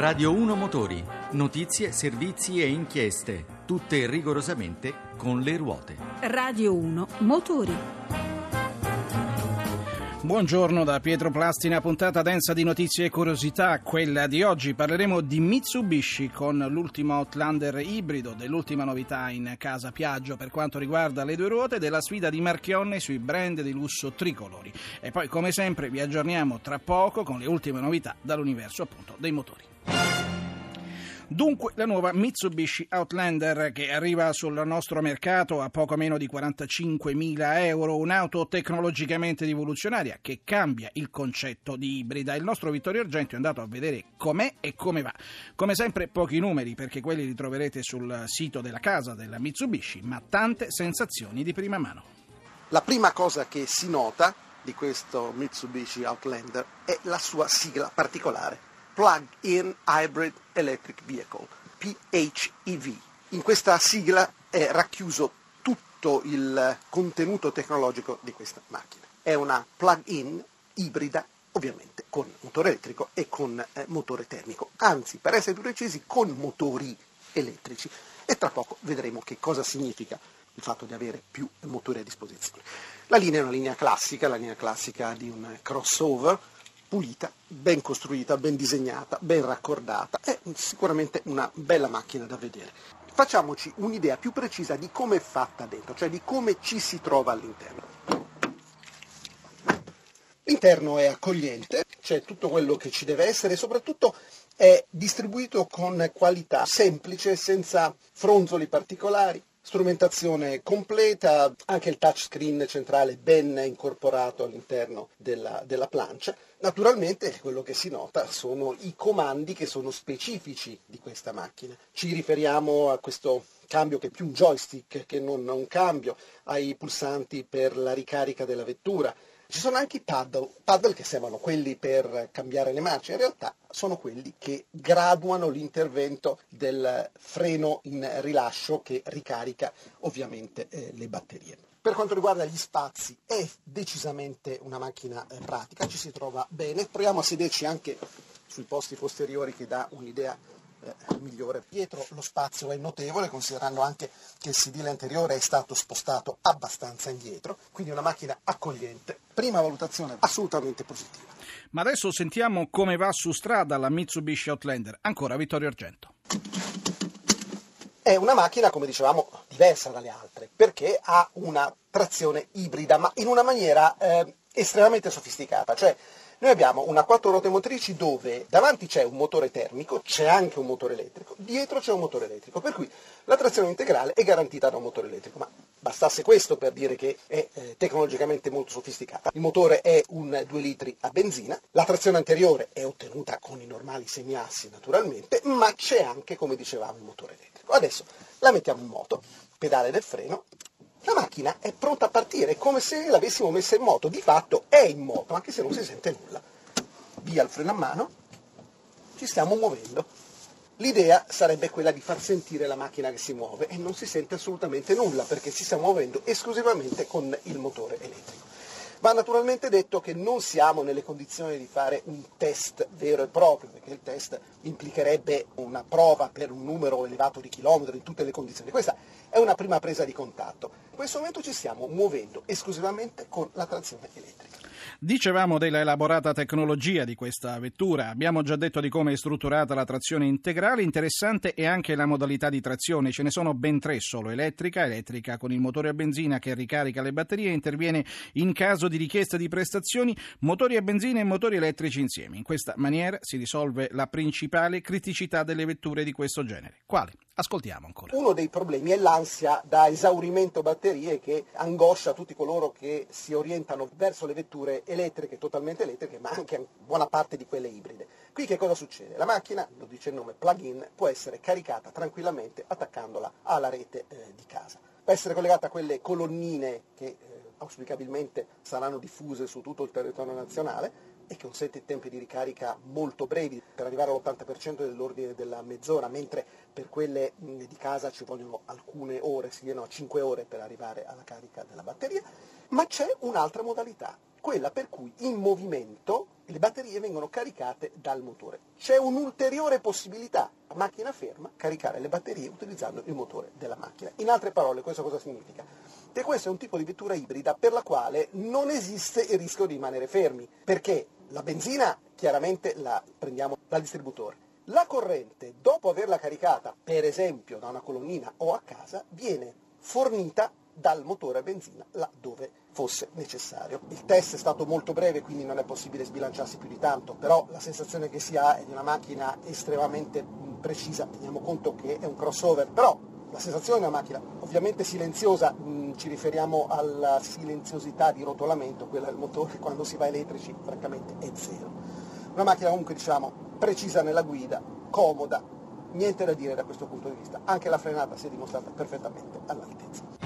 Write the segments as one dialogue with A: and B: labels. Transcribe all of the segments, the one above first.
A: Radio 1 Motori, notizie, servizi e inchieste, tutte rigorosamente con le ruote.
B: Radio 1 Motori.
C: Buongiorno da Pietro Plastina, puntata densa di notizie e curiosità. Quella di oggi parleremo di Mitsubishi con l'ultimo Outlander ibrido, dell'ultima novità in casa Piaggio per quanto riguarda le due ruote, della sfida di Marchionne sui brand di lusso tricolori. E poi, come sempre, vi aggiorniamo tra poco con le ultime novità dall'universo appunto dei motori. Dunque la nuova Mitsubishi Outlander che arriva sul nostro mercato a poco meno di 45.000 euro, un'auto tecnologicamente rivoluzionaria che cambia il concetto di ibrida. Il nostro Vittorio Argento è andato a vedere com'è e come va. Come sempre pochi numeri perché quelli li troverete sul sito della casa della Mitsubishi, ma tante sensazioni di prima mano.
D: La prima cosa che si nota di questo Mitsubishi Outlander è la sua sigla particolare Plug-in Hybrid Electric Vehicle, PHEV. In questa sigla è racchiuso tutto il contenuto tecnologico di questa macchina. È una plug-in ibrida, ovviamente con motore elettrico e con eh, motore termico, anzi, per essere più precisi, con motori elettrici. E tra poco vedremo che cosa significa il fatto di avere più motori a disposizione. La linea è una linea classica, la linea classica di un crossover pulita, ben costruita, ben disegnata, ben raccordata. È sicuramente una bella macchina da vedere. Facciamoci un'idea più precisa di come è fatta dentro, cioè di come ci si trova all'interno. L'interno è accogliente, c'è tutto quello che ci deve essere e soprattutto è distribuito con qualità semplice, senza fronzoli particolari, Strumentazione completa, anche il touchscreen centrale ben incorporato all'interno della, della plancia. Naturalmente quello che si nota sono i comandi che sono specifici di questa macchina. Ci riferiamo a questo cambio che è più un joystick che non un cambio, ai pulsanti per la ricarica della vettura, ci sono anche i paddle, paddle che sembrano quelli per cambiare le marce, in realtà sono quelli che graduano l'intervento del freno in rilascio che ricarica ovviamente eh, le batterie. Per quanto riguarda gli spazi è decisamente una macchina eh, pratica, ci si trova bene, proviamo a sederci anche sui posti posteriori che dà un'idea eh, migliore. Dietro lo spazio è notevole, considerando anche che il sedile anteriore è stato spostato abbastanza indietro, quindi una macchina accogliente. Prima valutazione assolutamente positiva.
C: Ma adesso sentiamo come va su strada la Mitsubishi Outlander. Ancora Vittorio Argento.
D: È una macchina, come dicevamo, diversa dalle altre, perché ha una trazione ibrida, ma in una maniera eh, estremamente sofisticata, cioè noi abbiamo una quattro ruote motrici dove davanti c'è un motore termico, c'è anche un motore elettrico, dietro c'è un motore elettrico, per cui la trazione integrale è garantita da un motore elettrico, ma bastasse questo per dire che è eh, tecnologicamente molto sofisticata. Il motore è un 2 litri a benzina, la trazione anteriore è ottenuta con i normali semiassi naturalmente, ma c'è anche, come dicevamo, il motore elettrico. Adesso la mettiamo in moto, pedale del freno, la macchina è pronta a partire, è come se l'avessimo messa in moto, di fatto è in moto, anche se non si sente nulla. Via il freno a mano, ci stiamo muovendo. L'idea sarebbe quella di far sentire la macchina che si muove e non si sente assolutamente nulla perché si sta muovendo esclusivamente con il motore elettrico. Va naturalmente detto che non siamo nelle condizioni di fare un test vero e proprio, perché il test implicherebbe una prova per un numero elevato di chilometri in tutte le condizioni. Questa è una prima presa di contatto. In questo momento ci stiamo muovendo esclusivamente con la trazione elettrica.
C: Dicevamo della elaborata tecnologia di questa vettura, abbiamo già detto di come è strutturata la trazione integrale, interessante è anche la modalità di trazione, ce ne sono ben tre solo, elettrica, elettrica con il motore a benzina che ricarica le batterie e interviene in caso di richiesta di prestazioni, motori a benzina e motori elettrici insieme. In questa maniera si risolve la principale criticità delle vetture di questo genere. Quale? Ascoltiamo ancora.
D: Uno dei problemi è l'ansia da esaurimento batterie che angoscia tutti coloro che si orientano verso le vetture elettriche, totalmente elettriche, ma anche buona parte di quelle ibride. Qui che cosa succede? La macchina, lo dice il nome plug-in, può essere caricata tranquillamente attaccandola alla rete eh, di casa. Può essere collegata a quelle colonnine che eh, auspicabilmente saranno diffuse su tutto il territorio nazionale e che consente tempi di ricarica molto brevi, per arrivare all'80% dell'ordine della mezz'ora, mentre per quelle di casa ci vogliono alcune ore, si viene a 5 ore per arrivare alla carica della batteria, ma c'è un'altra modalità, quella per cui in movimento le batterie vengono caricate dal motore. C'è un'ulteriore possibilità, a macchina ferma, caricare le batterie utilizzando il motore della macchina. In altre parole, questo cosa significa? Che questo è un tipo di vettura ibrida per la quale non esiste il rischio di rimanere fermi, perché la benzina chiaramente la prendiamo dal distributore. La corrente, dopo averla caricata, per esempio da una colonnina o a casa, viene fornita dal motore a benzina laddove fosse necessario. Il test è stato molto breve, quindi non è possibile sbilanciarsi più di tanto, però la sensazione che si ha è di una macchina estremamente precisa, teniamo conto che è un crossover, però la sensazione è una macchina ovviamente silenziosa, mh, ci riferiamo alla silenziosità di rotolamento, quella del motore quando si va elettrici francamente è zero. Una macchina comunque diciamo precisa nella guida, comoda, niente da dire da questo punto di vista, anche la frenata si è dimostrata perfettamente all'altezza.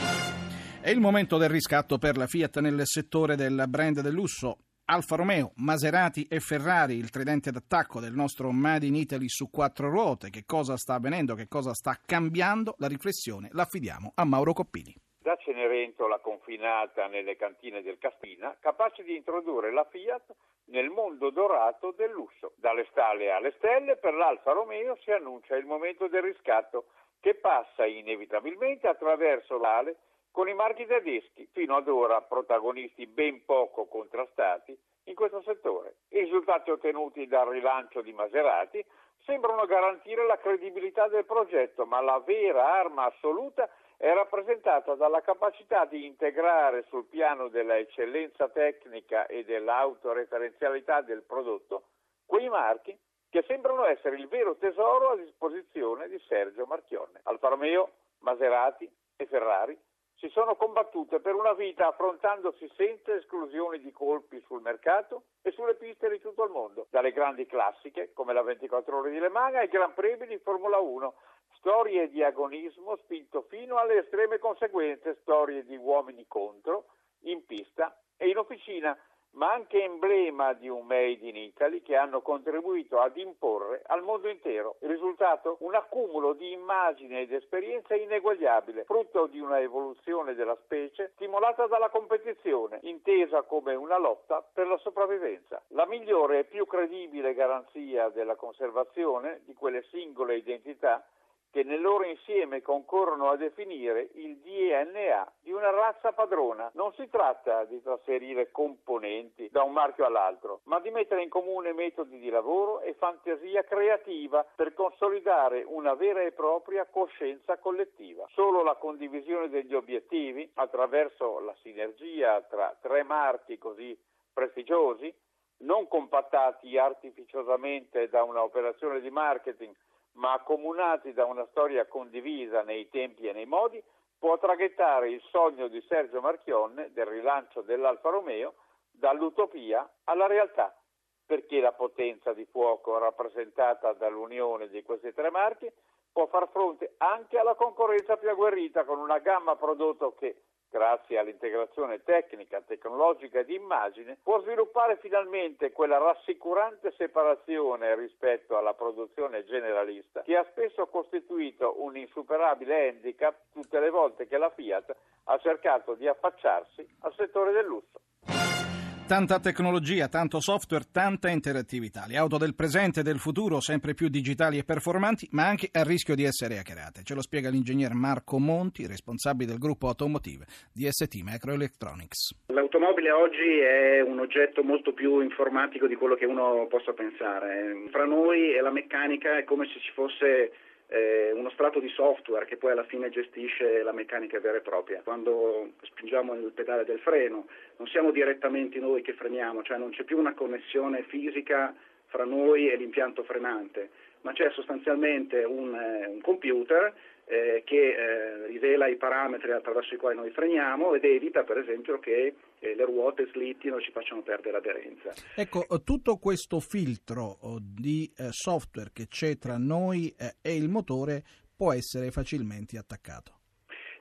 C: È il momento del riscatto per la Fiat nel settore del brand del lusso. Alfa Romeo, Maserati e Ferrari, il tridente d'attacco del nostro Made in Italy su quattro ruote. Che cosa sta avvenendo? Che cosa sta cambiando? La riflessione la affidiamo a Mauro Coppini.
E: Da Cenerentola confinata nelle cantine del Castina, capace di introdurre la Fiat nel mondo dorato del lusso. Dalle stalle alle stelle, per l'Alfa Romeo si annuncia il momento del riscatto che passa inevitabilmente attraverso l'ale con i marchi tedeschi, fino ad ora protagonisti ben poco contrastati in questo settore. I risultati ottenuti dal rilancio di Maserati sembrano garantire la credibilità del progetto, ma la vera arma assoluta è rappresentata dalla capacità di integrare sul piano della eccellenza tecnica e dell'autoreferenzialità del prodotto quei marchi che sembrano essere il vero tesoro a disposizione di Sergio Marchionne. Alfa Romeo, Maserati e Ferrari si sono combattute per una vita affrontandosi senza esclusioni di colpi sul mercato e sulle piste di tutto il mondo, dalle grandi classiche come la 24 ore di Le Mans ai Gran Premi di Formula 1, storie di agonismo spinto fino alle estreme conseguenze, storie di uomini contro, in pista e in officina ma anche emblema di un Made in Italy che hanno contribuito ad imporre al mondo intero. Il risultato? Un accumulo di immagini ed esperienze ineguagliabile, frutto di una evoluzione della specie stimolata dalla competizione, intesa come una lotta per la sopravvivenza. La migliore e più credibile garanzia della conservazione di quelle singole identità che nel loro insieme concorrono a definire il DNA una razza padrona. Non si tratta di trasferire componenti da un marchio all'altro, ma di mettere in comune metodi di lavoro e fantasia creativa per consolidare una vera e propria coscienza collettiva. Solo la condivisione degli obiettivi attraverso la sinergia tra tre marchi così prestigiosi, non compattati artificiosamente da un'operazione di marketing ma accomunati da una storia condivisa nei tempi e nei modi, può traghettare il sogno di Sergio Marchionne del rilancio dell'Alfa Romeo dall'utopia alla realtà, perché la potenza di fuoco rappresentata dall'unione di questi tre marchi può far fronte anche alla concorrenza più agguerrita con una gamma prodotto che grazie all'integrazione tecnica, tecnologica e di immagine, può sviluppare finalmente quella rassicurante separazione rispetto alla produzione generalista che ha spesso costituito un insuperabile handicap tutte le volte che la Fiat ha cercato di affacciarsi al settore del lusso.
C: Tanta tecnologia, tanto software, tanta interattività. Le auto del presente e del futuro sempre più digitali e performanti, ma anche a rischio di essere hackerate. Ce lo spiega l'ingegner Marco Monti, responsabile del gruppo automotive di ST Microelectronics.
F: L'automobile oggi è un oggetto molto più informatico di quello che uno possa pensare. Fra noi e la meccanica è come se ci fosse eh, uno strato di software che poi alla fine gestisce la meccanica vera e propria. Quando spingiamo il pedale del freno non siamo direttamente noi che freniamo, cioè non c'è più una connessione fisica fra noi e l'impianto frenante, ma c'è sostanzialmente un, eh, un computer eh, che eh, rivela i parametri attraverso i quali noi freniamo ed evita per esempio che eh, le ruote slittino e ci facciano perdere l'aderenza.
C: Ecco, tutto questo filtro oh, di eh, software che c'è tra noi eh, e il motore può essere facilmente attaccato.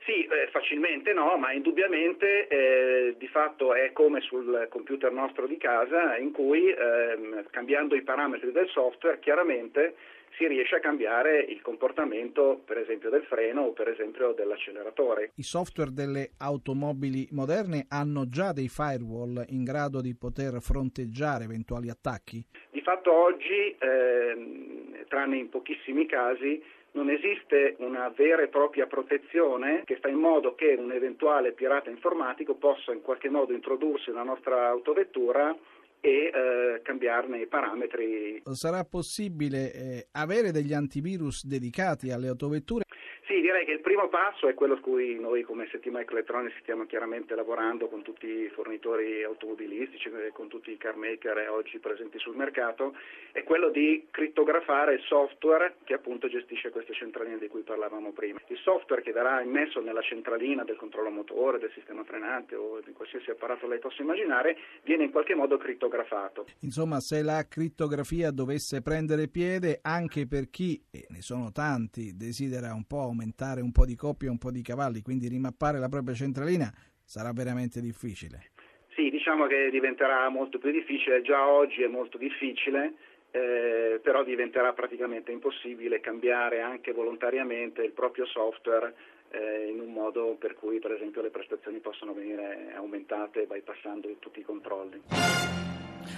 F: Sì, eh, facilmente no, ma indubbiamente eh, di fatto è come sul computer nostro di casa in cui eh, cambiando i parametri del software chiaramente si riesce a cambiare il comportamento per esempio del freno o per esempio dell'acceleratore.
C: I software delle automobili moderne hanno già dei firewall in grado di poter fronteggiare eventuali attacchi?
F: Di fatto oggi, eh, tranne in pochissimi casi, non esiste una vera e propria protezione che fa in modo che un eventuale pirata informatico possa in qualche modo introdursi nella nostra autovettura e eh, cambiarne i parametri.
C: Sarà possibile eh, avere degli antivirus dedicati alle autovetture?
F: Sì, direi che il primo passo è quello su cui noi come Settima Electronics stiamo chiaramente lavorando con tutti i fornitori automobilistici, con tutti i car maker oggi presenti sul mercato, è quello di crittografare il software che appunto gestisce queste centraline di cui parlavamo prima. Il software che verrà immesso nella centralina del controllo motore, del sistema frenante o di qualsiasi apparato lei possa immaginare, viene in qualche modo crittografato.
C: Insomma, se la crittografia dovesse prendere piede, anche per chi, e ne sono tanti, desidera un po' aumentare un po' di coppie e un po' di cavalli, quindi rimappare la propria centralina sarà veramente difficile.
F: Sì, diciamo che diventerà molto più difficile, già oggi è molto difficile, eh, però diventerà praticamente impossibile cambiare anche volontariamente il proprio software eh, in un modo per cui per esempio le prestazioni possono venire aumentate bypassando tutti i controlli.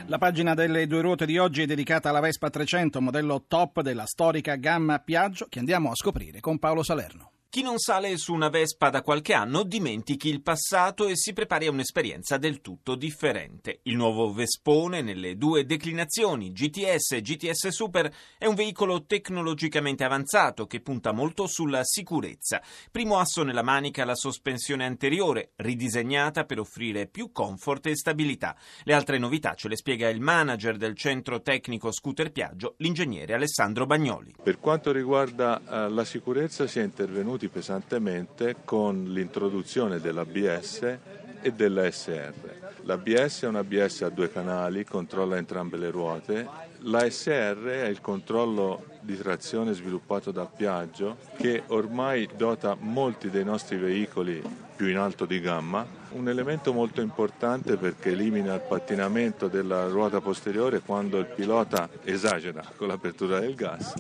C: La pagina delle due ruote di oggi è dedicata alla Vespa 300, modello top della storica gamma Piaggio, che andiamo a scoprire con Paolo Salerno.
G: Chi non sale su una Vespa da qualche anno dimentichi il passato e si prepari a un'esperienza del tutto differente. Il nuovo Vespone, nelle due declinazioni GTS e GTS Super, è un veicolo tecnologicamente avanzato che punta molto sulla sicurezza. Primo asso nella manica la sospensione anteriore, ridisegnata per offrire più comfort e stabilità. Le altre novità ce le spiega il manager del centro tecnico Scooter Piaggio, l'ingegnere Alessandro Bagnoli.
H: Per quanto riguarda uh, la sicurezza si è intervenuti intervenuti pesantemente con l'introduzione dell'ABS e dell'ASR. L'ABS è un ABS a due canali, controlla entrambe le ruote. L'ASR è il controllo di trazione sviluppato da Piaggio che ormai dota molti dei nostri veicoli più in alto di gamma, un elemento molto importante perché elimina il pattinamento della ruota posteriore quando il pilota esagera con l'apertura del gas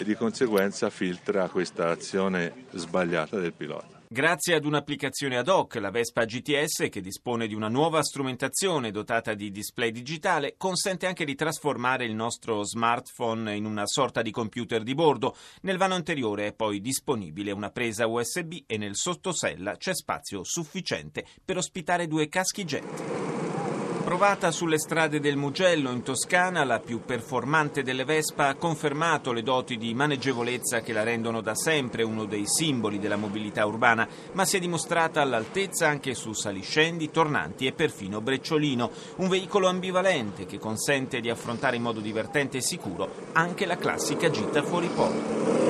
H: e di conseguenza filtra questa azione sbagliata del pilota.
G: Grazie ad un'applicazione ad hoc, la Vespa GTS, che dispone di una nuova strumentazione dotata di display digitale, consente anche di trasformare il nostro smartphone in una sorta di computer di bordo. Nel vano anteriore è poi disponibile una presa USB e nel sottosella c'è spazio sufficiente per ospitare due caschi jet. Provata sulle strade del Mugello in Toscana, la più performante delle Vespa ha confermato le doti di maneggevolezza che la rendono da sempre uno dei simboli della mobilità urbana, ma si è dimostrata all'altezza anche su saliscendi, tornanti e perfino brecciolino, un veicolo ambivalente che consente di affrontare in modo divertente e sicuro anche la classica gita fuori porta.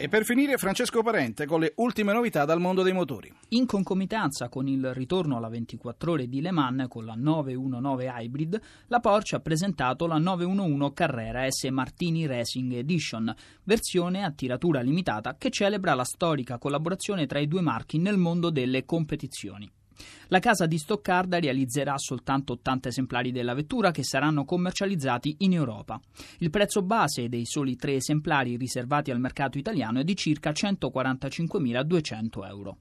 C: E per finire Francesco Parente con le ultime novità dal mondo dei motori.
B: In concomitanza con il ritorno alla 24 ore di Le Mans con la 919 Hybrid, la Porsche ha presentato la 911 Carrera S Martini Racing Edition, versione a tiratura limitata che celebra la storica collaborazione tra i due marchi nel mondo delle competizioni. La casa di Stoccarda realizzerà soltanto 80 esemplari della vettura che saranno commercializzati in Europa. Il prezzo base dei soli tre esemplari riservati al mercato italiano è di circa 145.200 euro.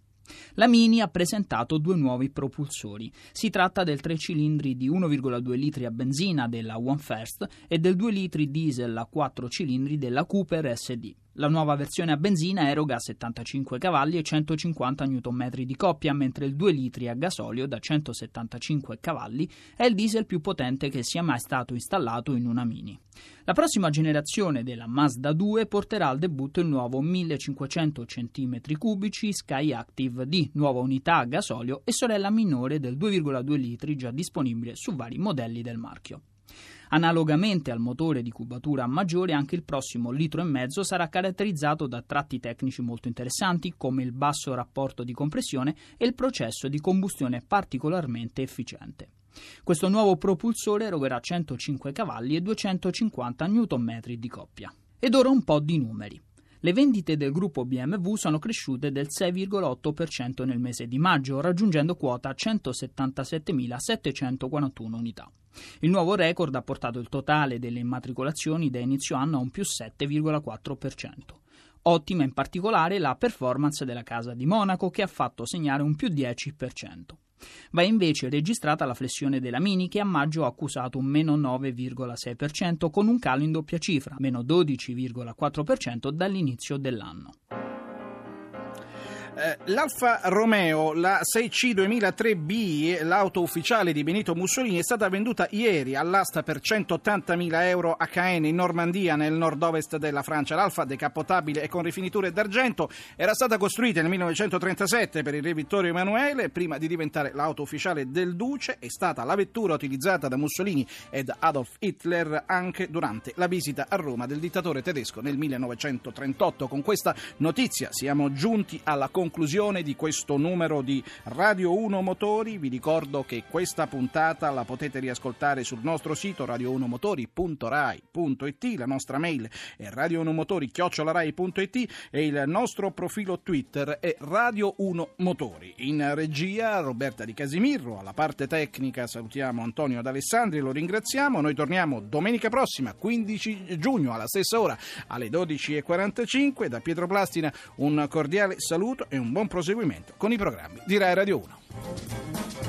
B: La Mini ha presentato due nuovi propulsori. Si tratta del 3 cilindri di 1,2 litri a benzina della One First e del 2 litri diesel a 4 cilindri della Cooper SD. La nuova versione a benzina eroga 75 cavalli e 150 Nm di coppia, mentre il 2 litri a gasolio da 175 cavalli è il diesel più potente che sia mai stato installato in una Mini. La prossima generazione della Mazda 2 porterà al debutto il nuovo 1500 cm3 Sky Active D, nuova unità a gasolio e sorella minore del 2,2 litri già disponibile su vari modelli del marchio. Analogamente al motore di cubatura maggiore, anche il prossimo litro e mezzo sarà caratterizzato da tratti tecnici molto interessanti come il basso rapporto di compressione e il processo di combustione particolarmente efficiente. Questo nuovo propulsore erogherà 105 cavalli e 250 Nm di coppia. Ed ora un po' di numeri. Le vendite del gruppo BMW sono cresciute del 6,8% nel mese di maggio, raggiungendo quota 177.741 unità. Il nuovo record ha portato il totale delle immatricolazioni da inizio anno a un più 7,4%. Ottima in particolare la performance della Casa di Monaco che ha fatto segnare un più 10%. Va invece registrata la flessione della Mini che a maggio ha accusato un meno 9,6% con un calo in doppia cifra, meno 12,4% dall'inizio dell'anno.
C: Eh, L'Alfa Romeo, la 6C 2003B, l'auto ufficiale di Benito Mussolini, è stata venduta ieri all'asta per 180.000 euro a Caen in Normandia, nel nord-ovest della Francia. L'Alfa, decappottabile e con rifiniture d'argento, era stata costruita nel 1937 per il re Vittorio Emanuele. Prima di diventare l'auto ufficiale del Duce, è stata la vettura utilizzata da Mussolini ed Adolf Hitler anche durante la visita a Roma del dittatore tedesco nel 1938. Con questa notizia siamo giunti alla conclusione conclusione di questo numero di Radio 1 Motori. Vi ricordo che questa puntata la potete riascoltare sul nostro sito radio1motori.rai.it, la nostra mail è radio1motori.it e il nostro profilo Twitter è Radio 1 Motori. In regia Roberta Di Casimirro, alla parte tecnica salutiamo Antonio D'Alessandri, lo ringraziamo. Noi torniamo domenica prossima, 15 giugno, alla stessa ora, alle 12.45. Da Pietro Plastina un cordiale saluto e un buon proseguimento con i programmi di Rai Radio 1.